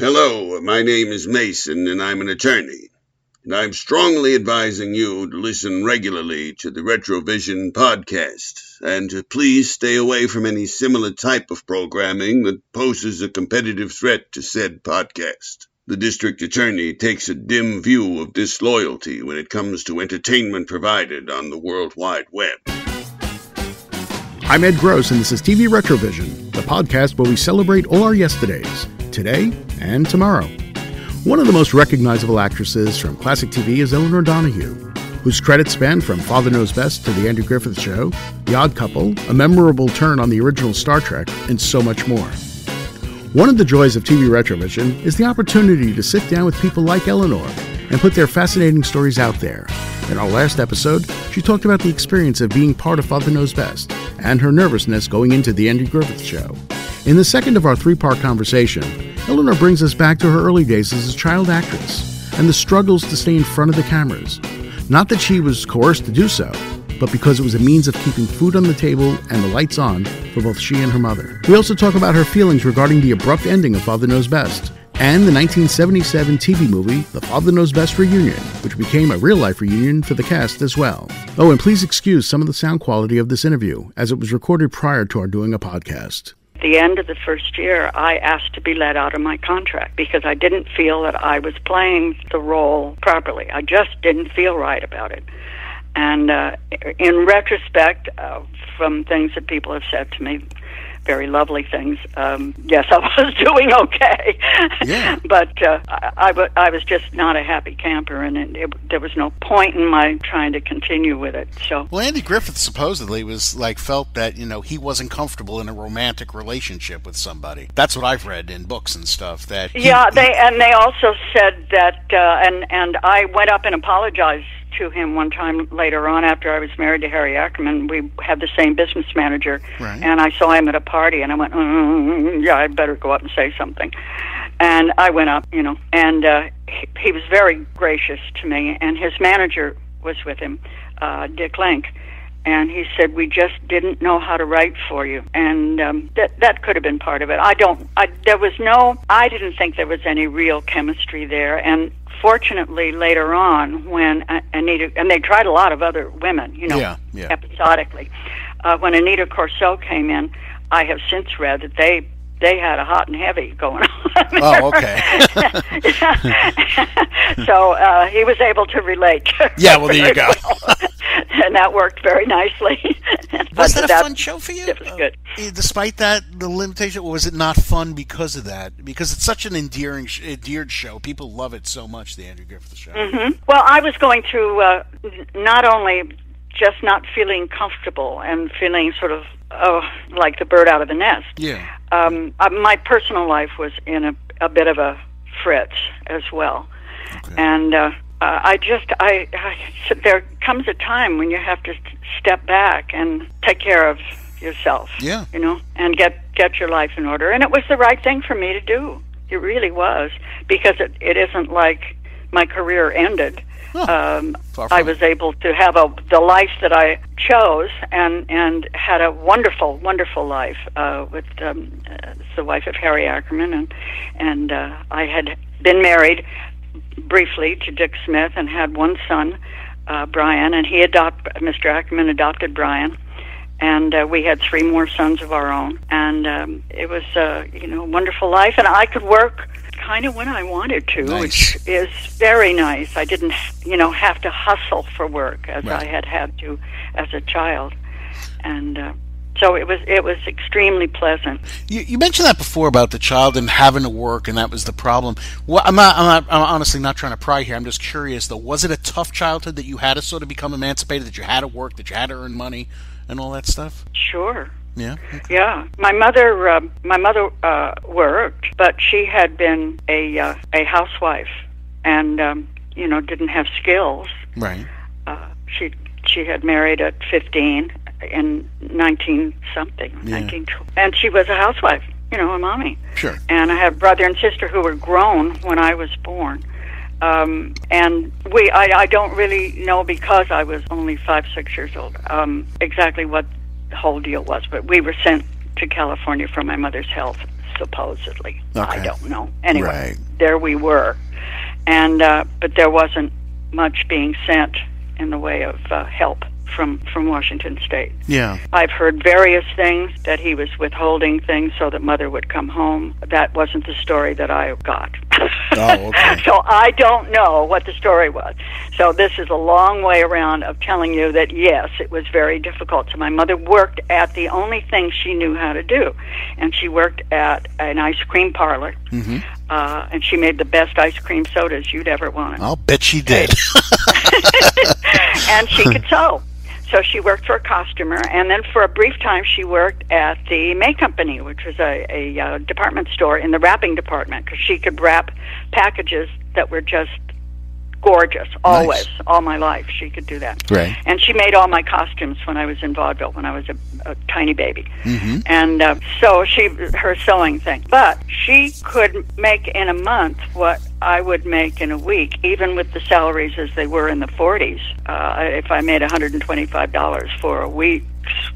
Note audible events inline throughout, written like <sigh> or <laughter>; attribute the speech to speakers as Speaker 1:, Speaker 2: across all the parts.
Speaker 1: Hello, my name is Mason, and I'm an attorney. And I'm strongly advising you to listen regularly to the Retrovision podcast, and to please stay away from any similar type of programming that poses a competitive threat to said podcast. The district attorney takes a dim view of disloyalty when it comes to entertainment provided on the World Wide Web.
Speaker 2: I'm Ed Gross, and this is TV Retrovision, the podcast where we celebrate all our yesterdays, today and tomorrow. One of the most recognizable actresses from classic TV is Elinor Donahue, whose credits span from Father Knows Best to The Andy Griffith Show, The Odd Couple, a memorable turn on the original Star Trek, and so much more. One of the joys of TV Retrovision is the opportunity to sit down with people like Elinor and put their fascinating stories out there. In our last episode, she talked about the experience of being part of Father Knows Best and her nervousness going into the Andy Griffith Show. In the second of our three part conversation, Elinor brings us back to her early days as a child actress and the struggles to stay in front of the cameras. Not that she was coerced to do so, but because it was a means of keeping food on the table and the lights on for both she and her mother. We also talk about her feelings regarding the abrupt ending of Father Knows Best and the 1977 TV movie The Father Knows Best Reunion, which became a real life reunion for the cast as well. Oh, and please excuse some of the sound quality of this interview, as it was recorded prior to our doing a podcast.
Speaker 3: The end of the first year, I asked to be let out of my contract because I didn't feel that I was playing the role properly. I just didn't feel right about it. And uh, in retrospect, uh, from things that people have said to me, very lovely things. Um, yes, I <laughs> was doing okay,
Speaker 4: Yeah. <laughs>
Speaker 3: but uh, I, I, I was just not a happy camper, and it, it, there was no point in my trying to continue with it. So
Speaker 4: Well, Andy Griffith supposedly was like felt that you know he wasn't comfortable in a romantic relationship with somebody. That's what I've read in books and stuff. That he-
Speaker 3: Yeah, they and they also said that, uh, and and I went up and apologized to him one time later on after I was married to Harry Ackerman. We had the same business manager,
Speaker 4: Right.
Speaker 3: and I saw him at a party, and I went, mm, "Yeah, I'd better go up and say something." And I went up, you know, and uh, he, he was very gracious to me, and his manager was with him, uh, Dick Linke. And he said, "We just didn't know how to write for you," and um, that that could have been part of it. I don't. I, there was no. I didn't think there was any real chemistry there. And fortunately, later on, when Aneta and they tried a lot of other women, you know,
Speaker 4: Yeah, yeah.
Speaker 3: episodically, uh, when Aneta Corsaut came in, I have since read that they they had a hot and heavy going <laughs> on.
Speaker 4: Oh, okay. <laughs>
Speaker 3: so uh, he was able to relate. <laughs>
Speaker 4: Yeah, well, there you go.
Speaker 3: well. and that worked very nicely.
Speaker 4: was that a fun show for you?
Speaker 3: It was good.
Speaker 4: Uh, despite that, the limitation, was it not fun because of that? Because it's such an endearing, sh- endeared show. People love it so much. The Andy Griffith Show.
Speaker 3: hmm Well, I was going through uh, not only just not feeling comfortable and feeling sort of oh like the bird out of the nest.
Speaker 4: Yeah.
Speaker 3: Um, uh, my personal life was in a, a bit of a fritz as well, and uh, uh, I just I, I there comes a time when you have to step back and take care of yourself.
Speaker 4: Yeah.
Speaker 3: you know, and get get your life in order. And it was the right thing for me to do. It really was because it it isn't like my career ended. <laughs> Um, I was able to have a the life that I chose and and had a wonderful wonderful life uh, with um, uh, the wife of Harry Ackerman. And and uh, I had been married briefly to Dick Smith and had one son, uh, Brian, and he adopt Mr. Ackerman adopted Brian, and uh, we had three more sons of our own, and um, it was uh, you know a wonderful life, and I could work kind of when I wanted to,
Speaker 4: Nice.
Speaker 3: which is very nice. I didn't you know have to hustle for work as
Speaker 4: Right.
Speaker 3: I had had to as a child, and. Uh, so it was it was extremely pleasant.
Speaker 4: You, you mentioned that before about the child and having to work, and that was the problem. Well, I'm not, I'm not. I'm honestly not trying to pry here. I'm just curious, though. Was it a tough childhood that you had to sort of become emancipated, that you had to work, that you had to earn money, and all that stuff?
Speaker 3: Sure.
Speaker 4: Yeah.
Speaker 3: Yeah, my mother. Uh, my mother uh, worked, but she had been a uh, a housewife, and um, you know didn't have skills.
Speaker 4: Right.
Speaker 3: Uh, she she had married at fifteen in nineteen something,
Speaker 4: Yeah.
Speaker 3: nineteen and she was a housewife. You know, a mommy.
Speaker 4: Sure.
Speaker 3: And I had brother and sister who were grown when I was born. Um, and we, I, I don't really know because I was only five, six years old, um, exactly what the whole deal was. But we were sent to California for my mother's health supposedly.
Speaker 4: Okay.
Speaker 3: I don't know. Anyway,
Speaker 4: Right.
Speaker 3: there we were, and uh, but there wasn't much being sent in the way of uh, help from from Washington State.
Speaker 4: Yeah.
Speaker 3: I've heard various things that he was withholding things so that mother would come home. That wasn't the story that I got.
Speaker 4: Oh, okay. <laughs>
Speaker 3: so I don't know what the story was. So this is a long way around of telling you that yes, it was very difficult. So my mother worked at the only thing she knew how to do, and she worked at an ice cream parlor.
Speaker 4: Mm-hmm.
Speaker 3: Uh, and she made the best ice cream sodas you'd ever want
Speaker 4: I'll bet she did. <laughs>
Speaker 3: and she could sew. So she worked for a costumer, and then for a brief time she worked at the May Company, which was a, a uh, department store in the wrapping department, because she could wrap packages that were just gorgeous. Always, all my life, she could do that.
Speaker 4: Right.
Speaker 3: And she made all my costumes when I was in vaudeville, when I was a, a tiny baby.
Speaker 4: Mm-hmm.
Speaker 3: And uh, so she, her sewing thing. But she could make in a month what I would make in a week, even with the salaries as they were in the 40s. Uh, if I made $125 for a week's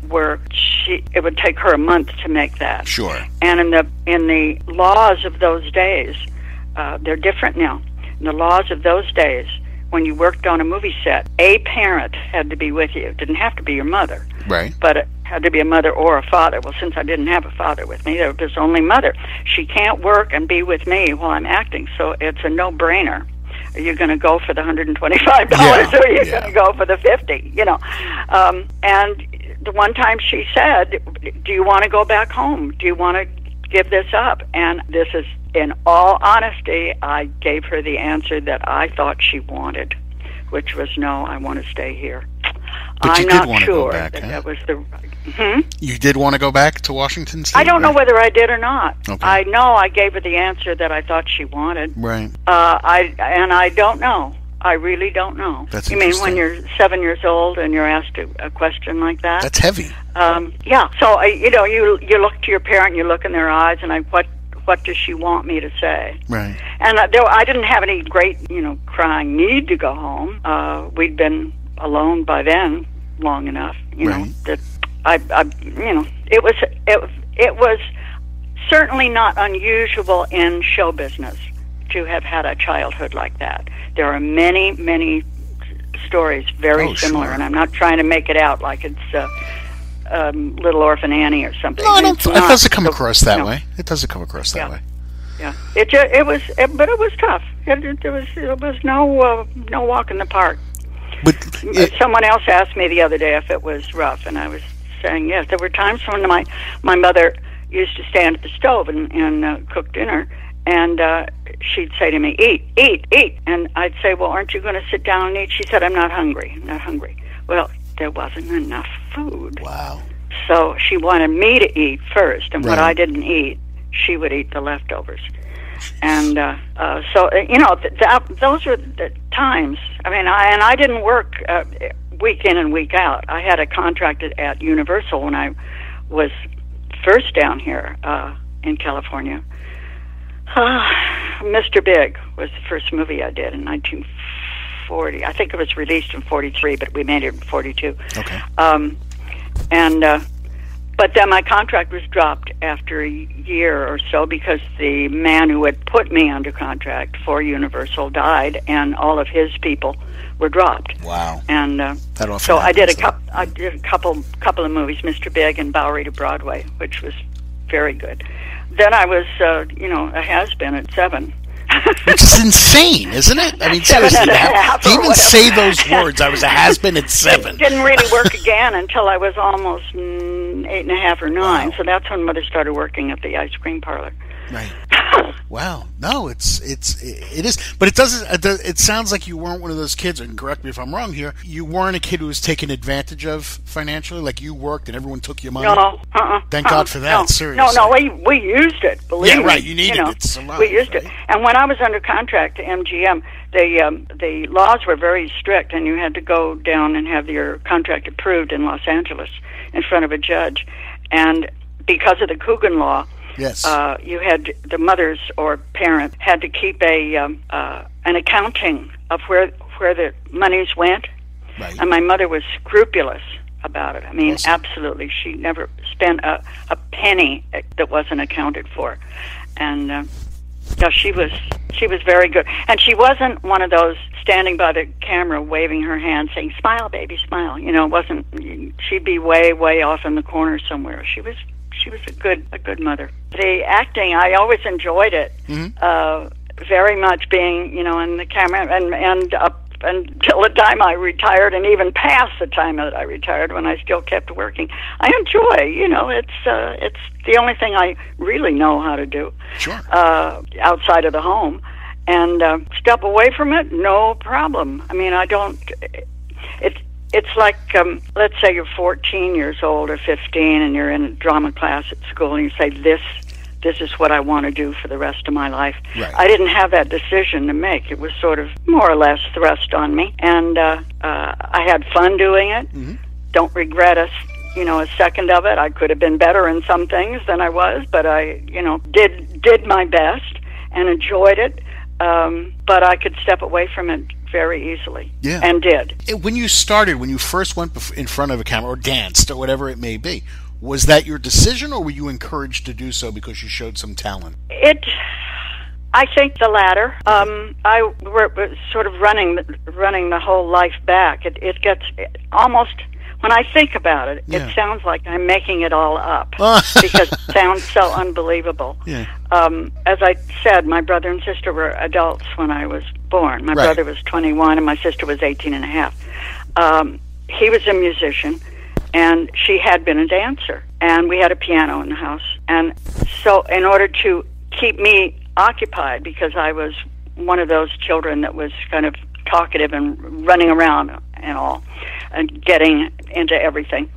Speaker 3: work, she, it would take her a month to make that.
Speaker 4: Sure.
Speaker 3: And in the in the laws of those days, uh, they're different now. In the laws of those days, when you worked on a movie set, a parent had to be with you. It didn't have to be your mother,
Speaker 4: Right.
Speaker 3: but it had to be a mother or a father. Well, since I didn't have a father with me, there was only mother. She can't work and be with me while I'm acting, so it's a no-brainer. Are you going to go for the hundred and twenty-five dollars,
Speaker 4: Yeah,
Speaker 3: or are you
Speaker 4: yeah.
Speaker 3: going to go for the fifty? You know, um, and the one time she said, "Do you want to go back home? Do you want to give this up?" And this is, in all honesty, I gave her the answer that I thought she wanted, which was, "No, I want to stay here."
Speaker 4: But
Speaker 3: I'm not sure
Speaker 4: back,
Speaker 3: that
Speaker 4: huh?
Speaker 3: that was the. Hmm?
Speaker 4: You did want to go back to Washington State?
Speaker 3: I don't know whether I did or not.
Speaker 4: Okay.
Speaker 3: I know I gave her the answer that I thought she wanted.
Speaker 4: Right.
Speaker 3: Uh, I and I don't know. I really don't know.
Speaker 4: That's
Speaker 3: you mean when you're seven years old and you're asked a, a question like that?
Speaker 4: That's heavy.
Speaker 3: um, yeah. So I, you know, you you look to your parent, you look in their eyes, and I what what does she want me to say?
Speaker 4: Right.
Speaker 3: And uh, there, I didn't have any great, you know, crying need to go home. Uh, we'd been alone by then long enough, you know, that I, I, you know, it was it, it was certainly not unusual in show business to have had a childhood like that. There are many, many stories very
Speaker 4: Oh,
Speaker 3: similar,
Speaker 4: sure.
Speaker 3: and I'm not trying to make it out like it's. Uh, um, Little Orphan Annie or something.
Speaker 4: No, I don't.
Speaker 3: It's
Speaker 4: It doesn't come
Speaker 3: So-
Speaker 4: across that
Speaker 3: no.
Speaker 4: way. It doesn't come across that
Speaker 3: Yeah.
Speaker 4: way.
Speaker 3: Yeah, it ju- it was, it, but it was tough. It, it, there was it was no uh, no walk in the park.
Speaker 4: But it,
Speaker 3: Someone else asked me the other day if it was rough, and I was saying yes. There were times when my my mother used to stand at the stove and, and uh, cook dinner, and uh, she'd say to me, "Eat, eat, eat," and I'd say, "Well, aren't you going to sit down and eat?" She said, "I'm not hungry. I'm not hungry." Well, there wasn't enough food.
Speaker 4: wow.
Speaker 3: So she wanted me to eat first, and what I didn't eat, she would eat the leftovers. And uh, uh, so, uh, you know, th- that, those were the times. I mean, I, and I didn't work uh, week in and week out. I had a contract at, at Universal when I was first down here uh, in California. <sighs> Uh, Mr. Big was the first movie I did in 1940. I think it was released in 43, but we made it in 42.
Speaker 4: Okay.
Speaker 3: Um, and uh, but then my contract was dropped after a year or so because the man who had put me under contract for Universal died, and all of his people were dropped.
Speaker 4: Wow.
Speaker 3: And uh, so I did a couple. I did a couple couple of movies, Mr. Big and Bowery to Broadway, which was very good. Then I was, uh, you know, a has been at seven.
Speaker 4: Which is insane, isn't it? I mean, <laughs> seriously, <laughs> to, even say those words, I was a has been at <laughs> seven.
Speaker 3: didn't really work again until I was almost mm, eight and a half or nine.
Speaker 4: Wow.
Speaker 3: So that's when Mother started working at the ice cream parlor.
Speaker 4: Right. <coughs> Wow. No, it's it's it is, but it doesn't. It, does- it sounds like you weren't one of those kids. And correct me if I'm wrong here. You weren't a kid who was taken advantage of financially. Like you worked and everyone took your money.
Speaker 3: No, uh-uh.
Speaker 4: Thank
Speaker 3: uh-uh.
Speaker 4: God for that,
Speaker 3: No,
Speaker 4: seriously.
Speaker 3: No, no, we we used it. Believe
Speaker 4: Yeah,
Speaker 3: me.
Speaker 4: right, you needed
Speaker 3: know,
Speaker 4: it
Speaker 3: We used it, and when I was under contract to MGM, the um, the laws were very strict, and you had to go down and have your contract approved in Los Angeles in front of a judge, and because of the Coogan law,
Speaker 4: Yes.
Speaker 3: uh, you had the mothers or parents had to keep a um, uh, an accounting of where where the monies went,
Speaker 4: right.
Speaker 3: and my mother was scrupulous about it. I mean,
Speaker 4: Awesome.
Speaker 3: absolutely. She never spent a, a penny that wasn't accounted for, and uh, no, she was she was very good. And she wasn't one of those standing by the camera waving her hand saying "Smile, baby, smile." You know, it wasn't. She'd be way way off in the corner somewhere. She was she was a good a good mother. The acting, I always enjoyed it. Uh, very much being, you know, in the camera and and up until the time I retired, and even past the time that I retired, when I still kept working. I enjoy, you know, it's uh, it's the only thing I really know how to do
Speaker 4: Sure.
Speaker 3: uh, outside of the home, and uh, step away from it, no problem. I mean, I don't. It's it's like um, let's say you're 14 years old or 15, and you're in a drama class at school, and you say this. This is what I want to do for the rest of my life.
Speaker 4: Right.
Speaker 3: I didn't have that decision to make. It was sort of more or less thrust on me, and uh, uh, I had fun doing it. Don't regret a, s- you know, a second of it. I could have been better in some things than I was, but I, you know, did did my best and enjoyed it. Um, but I could step away from it very easily,
Speaker 4: Yeah.
Speaker 3: and did.
Speaker 4: When you started, when you first went in front of a camera or danced or whatever it may be, was that your decision or were you encouraged to do so because you showed some talent?
Speaker 3: It, I think the latter. Um, I were, sort of running the- running the whole life back. It, it gets almost when I think about it,
Speaker 4: Yeah.
Speaker 3: it sounds like I'm making it all up <laughs> <laughs> because it sounds so unbelievable.
Speaker 4: Yeah.
Speaker 3: Um, as I said, my brother and sister were adults when I was born. My
Speaker 4: Right.
Speaker 3: brother was 21 and my sister was 18 and a half. Um, he was a musician and she had been a dancer and we had a piano in the house. And so in order to keep me occupied because I was one of those children that was kind of talkative and running around and all and getting into everything.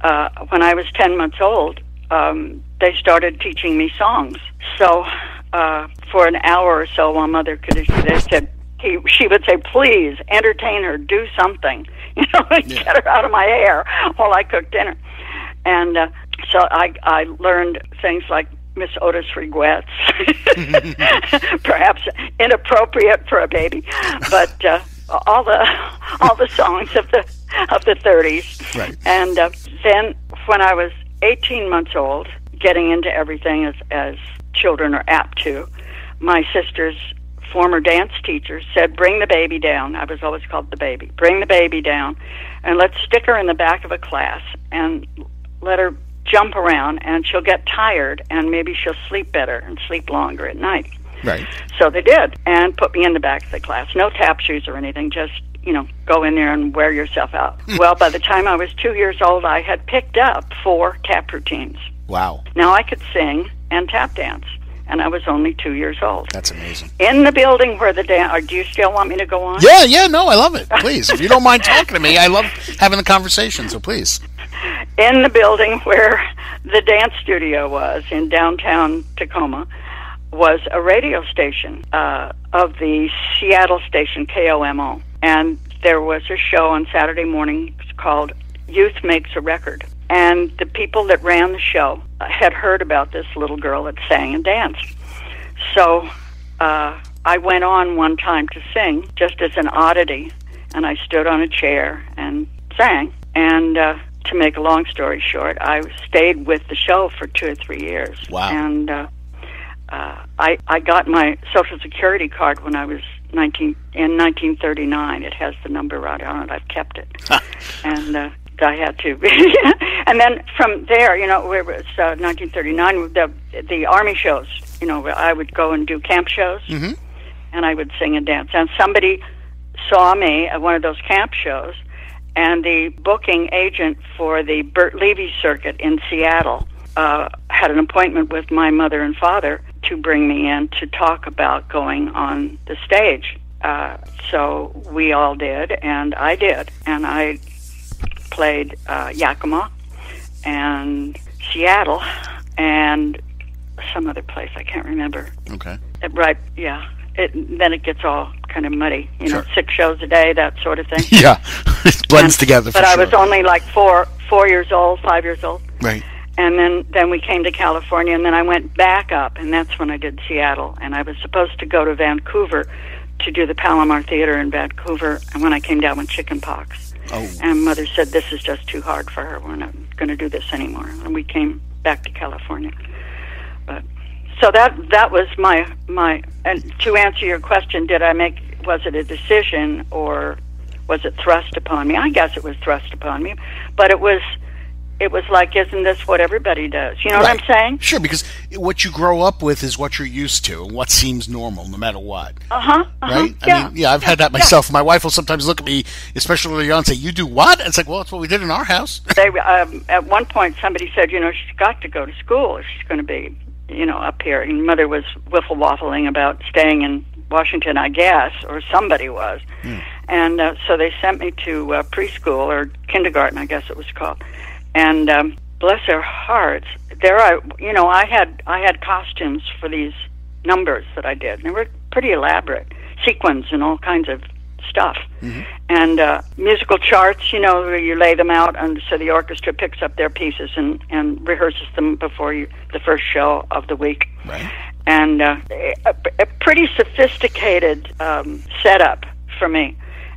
Speaker 3: Uh, when I was 10 months old, um, they started teaching me songs. So uh, for an hour or so, while mother could, they said, he, she would say, please entertain her, do something, <laughs> you know, get her out of my hair while I cooked dinner. And uh, so I, I learned things like Miss Otis regrets, <laughs> <laughs> perhaps inappropriate for a baby, but uh, all the all the songs of the of the 30s.
Speaker 4: Right.
Speaker 3: And uh, then when I was 18 months old, getting into everything as as children are apt to, my sister's former dance teacher said, "Bring the baby down." I was always called the baby. Bring the baby down, and let's stick her in the back of a class and let her jump around, and she'll get tired, and maybe she'll sleep better and sleep longer at night.
Speaker 4: Right.
Speaker 3: So they did, and put me in the back of the class. No tap shoes or anything, just, you know, go in there and wear yourself out. <laughs> well, by the time I was two years old, I had picked up four tap routines.
Speaker 4: Wow.
Speaker 3: Now I could sing and tap dance, and I was only two years old.
Speaker 4: That's amazing.
Speaker 3: In the building where the dance, or do you still want me to go on?
Speaker 4: Yeah, yeah, no, I love it. Please, if you don't mind talking to me, I love having the conversation, so please.
Speaker 3: in the building where the dance studio was in downtown Tacoma was a radio station uh, of the Seattle station KOMO, and there was a show on Saturday morning called Youth Makes a Record. And the people that ran the show had heard about this little girl that sang and danced. So uh, I went on one time to sing just as an oddity, and I stood on a chair and sang. And uh, to make a long story short, I stayed with the show for two or three years.
Speaker 4: Wow.
Speaker 3: And uh, uh, I I got my Social Security card when I was 19 in 1939. It has the number right on it. I've kept it, <laughs> and uh, I had to. <laughs> and then from there, you know, it was uh, 1939. The the army shows. You know, I would go and do camp shows,
Speaker 4: Mhm.
Speaker 3: and I would sing and dance. And somebody saw me at one of those camp shows, and the booking agent for the Bert Levey circuit in Seattle uh, had an appointment with my mother and father to bring me in to talk about going on the stage. Uh, so we all did, and I did, and I played uh, Yakima and Seattle and some other place I can't remember.
Speaker 4: Okay.
Speaker 3: Uh, Right, yeah. It, then it gets all kind of muddy, you know,
Speaker 4: Sure.
Speaker 3: six shows a day, that sort of thing. <laughs>
Speaker 4: Yeah, it blends
Speaker 3: And-
Speaker 4: together. For
Speaker 3: But I was only like four, four years old, five years old,
Speaker 4: right.
Speaker 3: and then then we came to California, and then I went back up, and that's when I did Seattle, and I was supposed to go to Vancouver to do the Palomar Theater in Vancouver, and when I came down with chicken pox,
Speaker 4: Oh.
Speaker 3: And mother said, "This is just too hard for her. We're not going to do this anymore." And we came back to California. But so that that was my my. And to answer your question, did I make was it a decision or was it thrust upon me? I guess it was thrust upon me, but it was it was like, isn't this what everybody does? You know
Speaker 4: Right.
Speaker 3: what I'm saying?
Speaker 4: Sure, because what you grow up with is what you're used to and what seems normal, no matter what.
Speaker 3: Uh huh.
Speaker 4: Right?
Speaker 3: Yeah.
Speaker 4: I mean, yeah, I've had that myself. My wife will sometimes look at me, especially early on, and say, "You do what?" It's like, well, it's what we did in our house. <laughs>
Speaker 3: they um, at one point somebody said, you know, she's got to go to school if she's going to be, you know, up here. And mother was wiffle waffling about staying in Washington, I guess, or somebody was. And uh, so they sent me to uh, preschool or kindergarten, I guess it was called. And um, bless their hearts, there I, you know, I had I had costumes for these numbers that I did. And they were pretty elaborate, sequins and all kinds of stuff. And uh, musical charts, you know, where you lay them out, and so the orchestra picks up their pieces and and rehearses them before you the first show of the week.
Speaker 4: Right.
Speaker 3: And uh, a, a pretty sophisticated um, setup for me.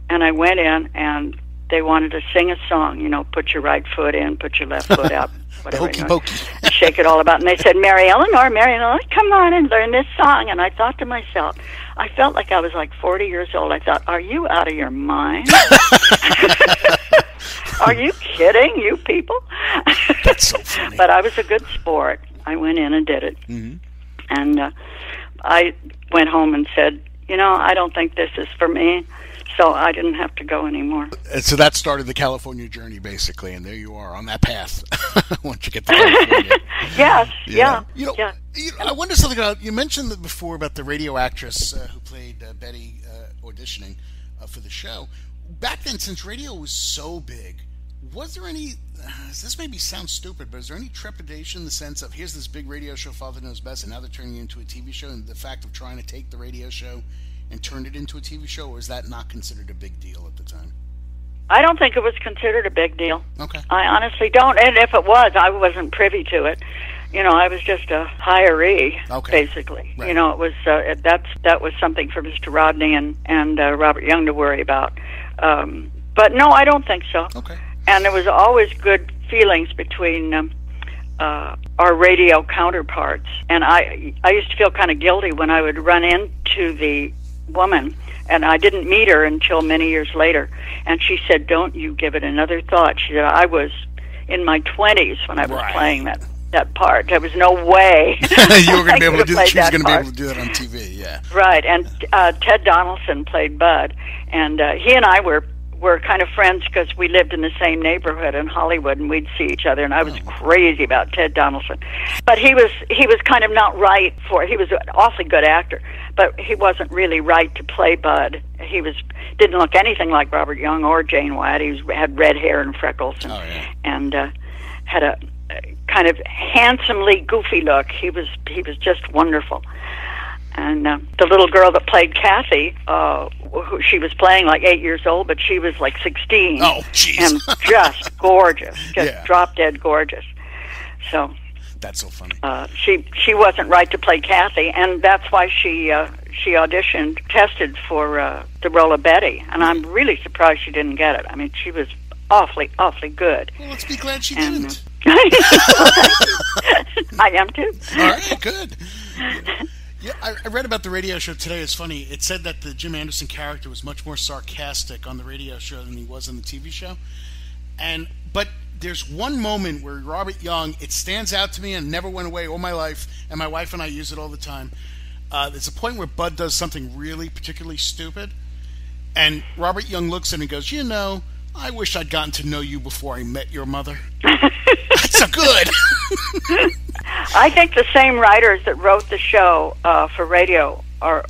Speaker 3: And I went in, and they wanted to sing a song. You know, put your right foot in, put your left foot out, <laughs> whatever.
Speaker 4: hokey
Speaker 3: you know
Speaker 4: pokey.
Speaker 3: and shake it all about. And they said, Mary Eleanor, Mary Eleanor, come on and learn this song. And I thought to myself, I felt like I was like 40 years old. I thought, are you out of your mind? <laughs> are you kidding, you people?
Speaker 4: That's so funny. <laughs>
Speaker 3: but I was a good sport. I went in and did it.
Speaker 4: Mhm.
Speaker 3: And uh, I went home and said, you know, I don't think this is for me. So I didn't have to go anymore.
Speaker 4: And so that started the California journey, basically, and there you are on that path. <laughs> Once you get to California. <laughs>
Speaker 3: Yes, yeah,
Speaker 4: You know,
Speaker 3: yeah.
Speaker 4: you know, I wonder something about. You mentioned that before about the radio actress uh, who played uh, Betty uh, auditioning uh, for the show. Back then, since radio was so big, was there any? Uh, this maybe sounds stupid, but is there any trepidation in the sense of here's this big radio show, Father Knows Best, and now they're turning it into a TV show, and the fact of trying to take the radio show and turned it into a TV show, or is that not considered a big deal at the time?
Speaker 3: I don't think it was considered a big deal.
Speaker 4: Okay.
Speaker 3: I honestly don't. And if it was, I wasn't privy to it. You know, I was just a hiree,
Speaker 4: Okay.
Speaker 3: basically.
Speaker 4: Right.
Speaker 3: You know, it was uh, that's that was something for Mr. Rodney and and uh, Robert Young to worry about. Um, but no, I don't think so.
Speaker 4: Okay.
Speaker 3: And there was always good feelings between um, uh, our radio counterparts. And I I used to feel kind of guilty when I would run into the woman. And I didn't meet her until many years later. And she said, "Don't you give it another thought." She said, "I was in my twenties when I was
Speaker 4: Right.
Speaker 3: playing that that part. There was no way <laughs> <laughs>
Speaker 4: you were going to be able to do that. She was going to be able to do that on TV. Yeah.
Speaker 3: Right, and uh, Ted Donaldson played Bud, and uh, he and I were were kind of friends because we lived in the same neighborhood in Hollywood, and we'd see each other. And I was crazy about Ted Donaldson, but he was he was kind of not right for. He was an awfully good actor, but he wasn't really right to play Bud. He was didn't look anything like Robert Young or Jane Wyatt. He was, had red hair and freckles, and,
Speaker 4: Oh, yeah.
Speaker 3: and uh, had a, a kind of handsomely goofy look. He was he was just wonderful. And uh, the little girl that played Kathy, uh, who she was playing like eight years old, but she was like sixteen.
Speaker 4: Oh, jeez.
Speaker 3: and just <laughs> gorgeous, just
Speaker 4: Yeah.
Speaker 3: drop dead gorgeous. So
Speaker 4: That's so funny.
Speaker 3: uh, she she wasn't right to play Kathy, and that's why she uh, she auditioned, tested for uh, the role of Betty. And I'm really surprised she didn't get it. I mean, she was awfully awfully good.
Speaker 4: Well, let's be glad she
Speaker 3: And,
Speaker 4: didn't. <laughs>
Speaker 3: I am too.
Speaker 4: All right, good. Yeah, I, I read about the radio show today. It's funny. It said that the Jim Anderson character was much more sarcastic on the radio show than he was on the TV show. And but there's one moment where Robert Young, it stands out to me and never went away all my life, and my wife and I use it all the time. Uh, there's a point where Bud does something really particularly stupid, and Robert Young looks at him and goes, "You know, I wish I'd gotten to know you before I met your mother." <laughs> That's so good. <laughs>
Speaker 3: I think the same writers that wrote the show uh, for radio are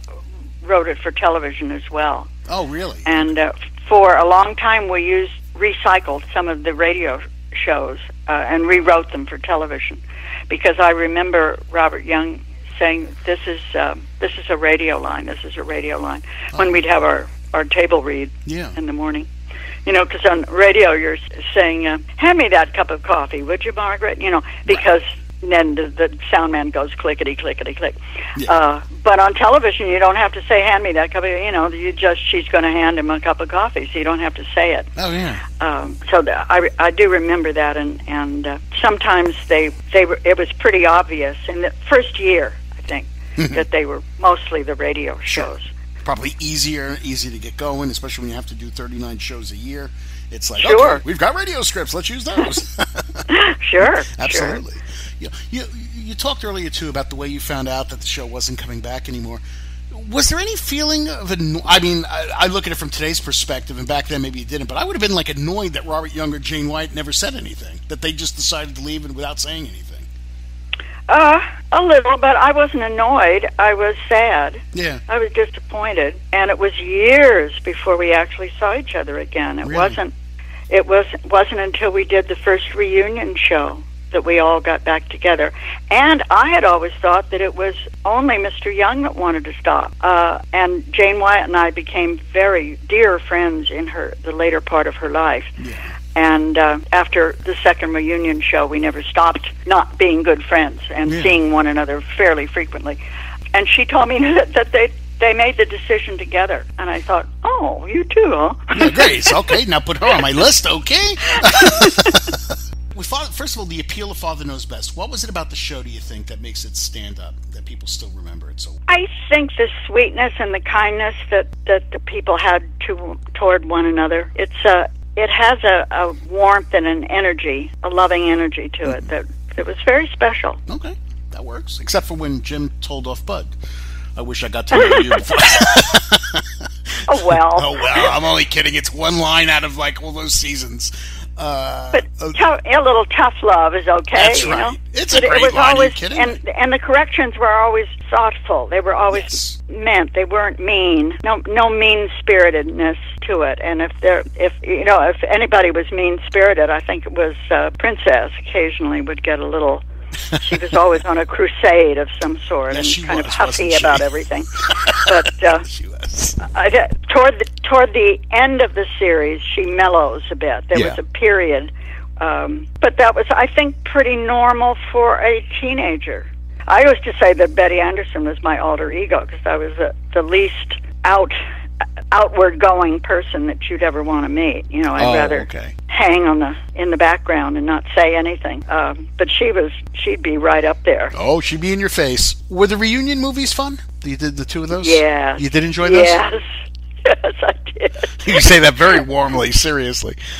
Speaker 3: wrote it for television as well.
Speaker 4: oh, really?
Speaker 3: And uh, for a long time, we used recycled some of the radio shows uh, and rewrote them for television, because I remember Robert Young saying, "This is um, this is a radio line. This is a radio line." When we'd have our our table read
Speaker 4: Yeah.
Speaker 3: in the morning. You know, because on radio you're saying, uh, "Hand me that cup of coffee, would you, Margaret?" You know, because then the, the sound man goes clickety clickety click.
Speaker 4: Yeah.
Speaker 3: Uh, but on television, you don't have to say, "Hand me that cup." Of, you know, you just she's going to hand him a cup of coffee, so you don't have to say it.
Speaker 4: Oh yeah.
Speaker 3: Um, so the, I, I do remember that, and and uh, sometimes they they were, it was pretty obvious in the first year, I think, that they were mostly the radio shows.
Speaker 4: Probably easier, easy to get going, especially when you have to do 39 shows a year. It's like,
Speaker 3: Sure.
Speaker 4: okay, we've got radio scripts. Let's use those. <laughs> <laughs>
Speaker 3: Sure,
Speaker 4: Absolutely. You, you you talked earlier too about the way you found out that the show wasn't coming back anymore. Was there any feeling of anno- I mean, I, I look at it from today's perspective, and back then maybe you didn't, but I would have been like annoyed that Robert Young or Jane Wyatt never said anything, that they just decided to leave and without saying anything.
Speaker 3: Uh, a little, but I wasn't annoyed. I was sad.
Speaker 4: Yeah.
Speaker 3: I was disappointed, and it was years before we actually saw each other again. It
Speaker 4: Really?
Speaker 3: wasn't. It was wasn't until we did the first reunion show that we all got back together. And I had always thought that it was only Mr. Young that wanted to stop. Uh, and Jane Wyatt and I became very dear friends in her the later part of her life. And uh, after the second reunion show, we never stopped not being good friends and
Speaker 4: Yeah.
Speaker 3: seeing one another fairly frequently. And she told me <laughs> that, that they they made the decision together, and I thought, oh, you too, huh?
Speaker 4: Yeah, <laughs> Grace, okay, now put her on my list, okay? <laughs> we thought, first of all, the appeal of Father Knows Best. What was it about the show, do you think, that makes it stand up, that people still remember it so
Speaker 3: I think the sweetness and the kindness that that the people had to toward one another. It's a it has a, a warmth and an energy, a loving energy to it that it was very special.
Speaker 4: Okay, that works. Except for when Jim told off Bud. I wish I got to know you before. <laughs>
Speaker 3: Oh well. <laughs>
Speaker 4: oh, well, I'm only kidding. It's one line out of like all those seasons. Uh,
Speaker 3: But
Speaker 4: okay.
Speaker 3: tou- a little tough love is okay.
Speaker 4: That's
Speaker 3: you
Speaker 4: right.
Speaker 3: know?
Speaker 4: It's a great
Speaker 3: it was
Speaker 4: line. Are you
Speaker 3: always,
Speaker 4: kidding
Speaker 3: and and the corrections were always thoughtful. They were always
Speaker 4: Yes.
Speaker 3: meant. They weren't mean. No, no mean spiritedness to it. And if there, if you know, if anybody was mean spirited, I think it was uh, Princess. Occasionally would get a little. she was <laughs> always on a crusade of some sort
Speaker 4: Yes,
Speaker 3: and kind
Speaker 4: was,
Speaker 3: of huffy about everything. <laughs> but uh,
Speaker 4: she was.
Speaker 3: I, toward the, toward the end of the series, she mellows a bit. There
Speaker 4: Yeah.
Speaker 3: was a period, um, but that was, I think, pretty normal for a teenager. I used to say that Betty Anderson was my alter ego because I was the, the least out outward going person that you'd ever want to meet. You know, I'd
Speaker 4: Oh,
Speaker 3: rather
Speaker 4: okay.
Speaker 3: hang on the in the background and not say anything. Um, but she was, she'd be right up there.
Speaker 4: Oh, she'd be in your face. Were the reunion movies fun? You did the two of those?
Speaker 3: Yeah.
Speaker 4: You did enjoy those?
Speaker 3: Yes, <laughs> yes, I did. <laughs>
Speaker 4: You say that very warmly, seriously. <laughs>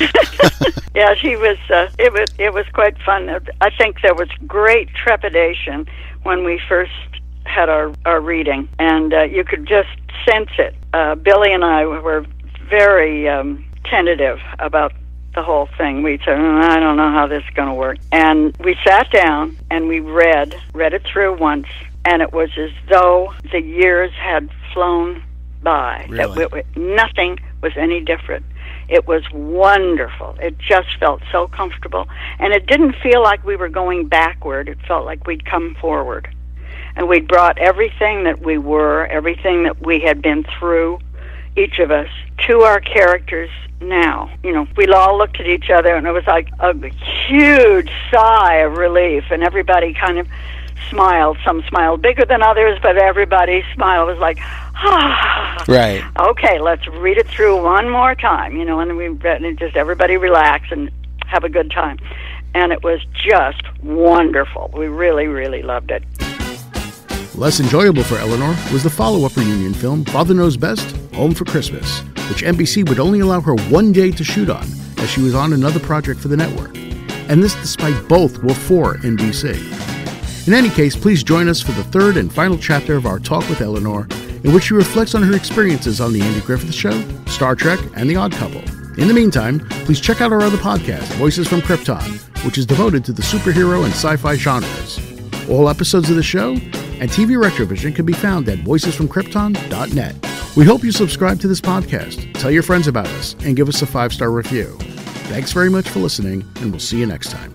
Speaker 3: Yeah, she was. Uh, it was. It was quite fun. I think there was great trepidation when we first had our our reading, and uh, you could just sense it. Uh, Billy and I were very um, tentative about the whole thing. We said, "Mm, "I don't know how this is going to work," and we sat down and we read read it through once, and it was as though the years had flown by. That we, we- nothing was any different. It was wonderful. It just felt so comfortable. And it didn't feel like we were going backward. It felt like we'd come forward. And we'd brought everything that we were, everything that we had been through, each of us, to our characters now. You know, we all looked at each other and it was like a huge sigh of relief. And everybody kind of smiled. Some smiled bigger than others, but everybody's smile was like, ah <sighs>
Speaker 4: Right.
Speaker 3: okay, let's read it through one more time, you know, and we read and just everybody relax and have a good time. And it was just wonderful. We really, really loved it.
Speaker 2: Less enjoyable for Elinor was the follow up reunion film Father Knows Best Home for Christmas, which NBC would only allow her one day to shoot on, as she was on another project for the network. And this despite both were for NBC. In any case, please join us for the third and final chapter of our talk with Elinor, in which she reflects on her experiences on The Andy Griffith Show, Star Trek, and The Odd Couple. In the meantime, please check out our other podcast, Voices from Krypton, which is devoted to the superhero and sci fi genres. All episodes of the show and TV Retrovision can be found at voicesfromkrypton.net. We hope you subscribe to this podcast, tell your friends about us, and give us a five star review. Thanks very much for listening, and we'll see you next time.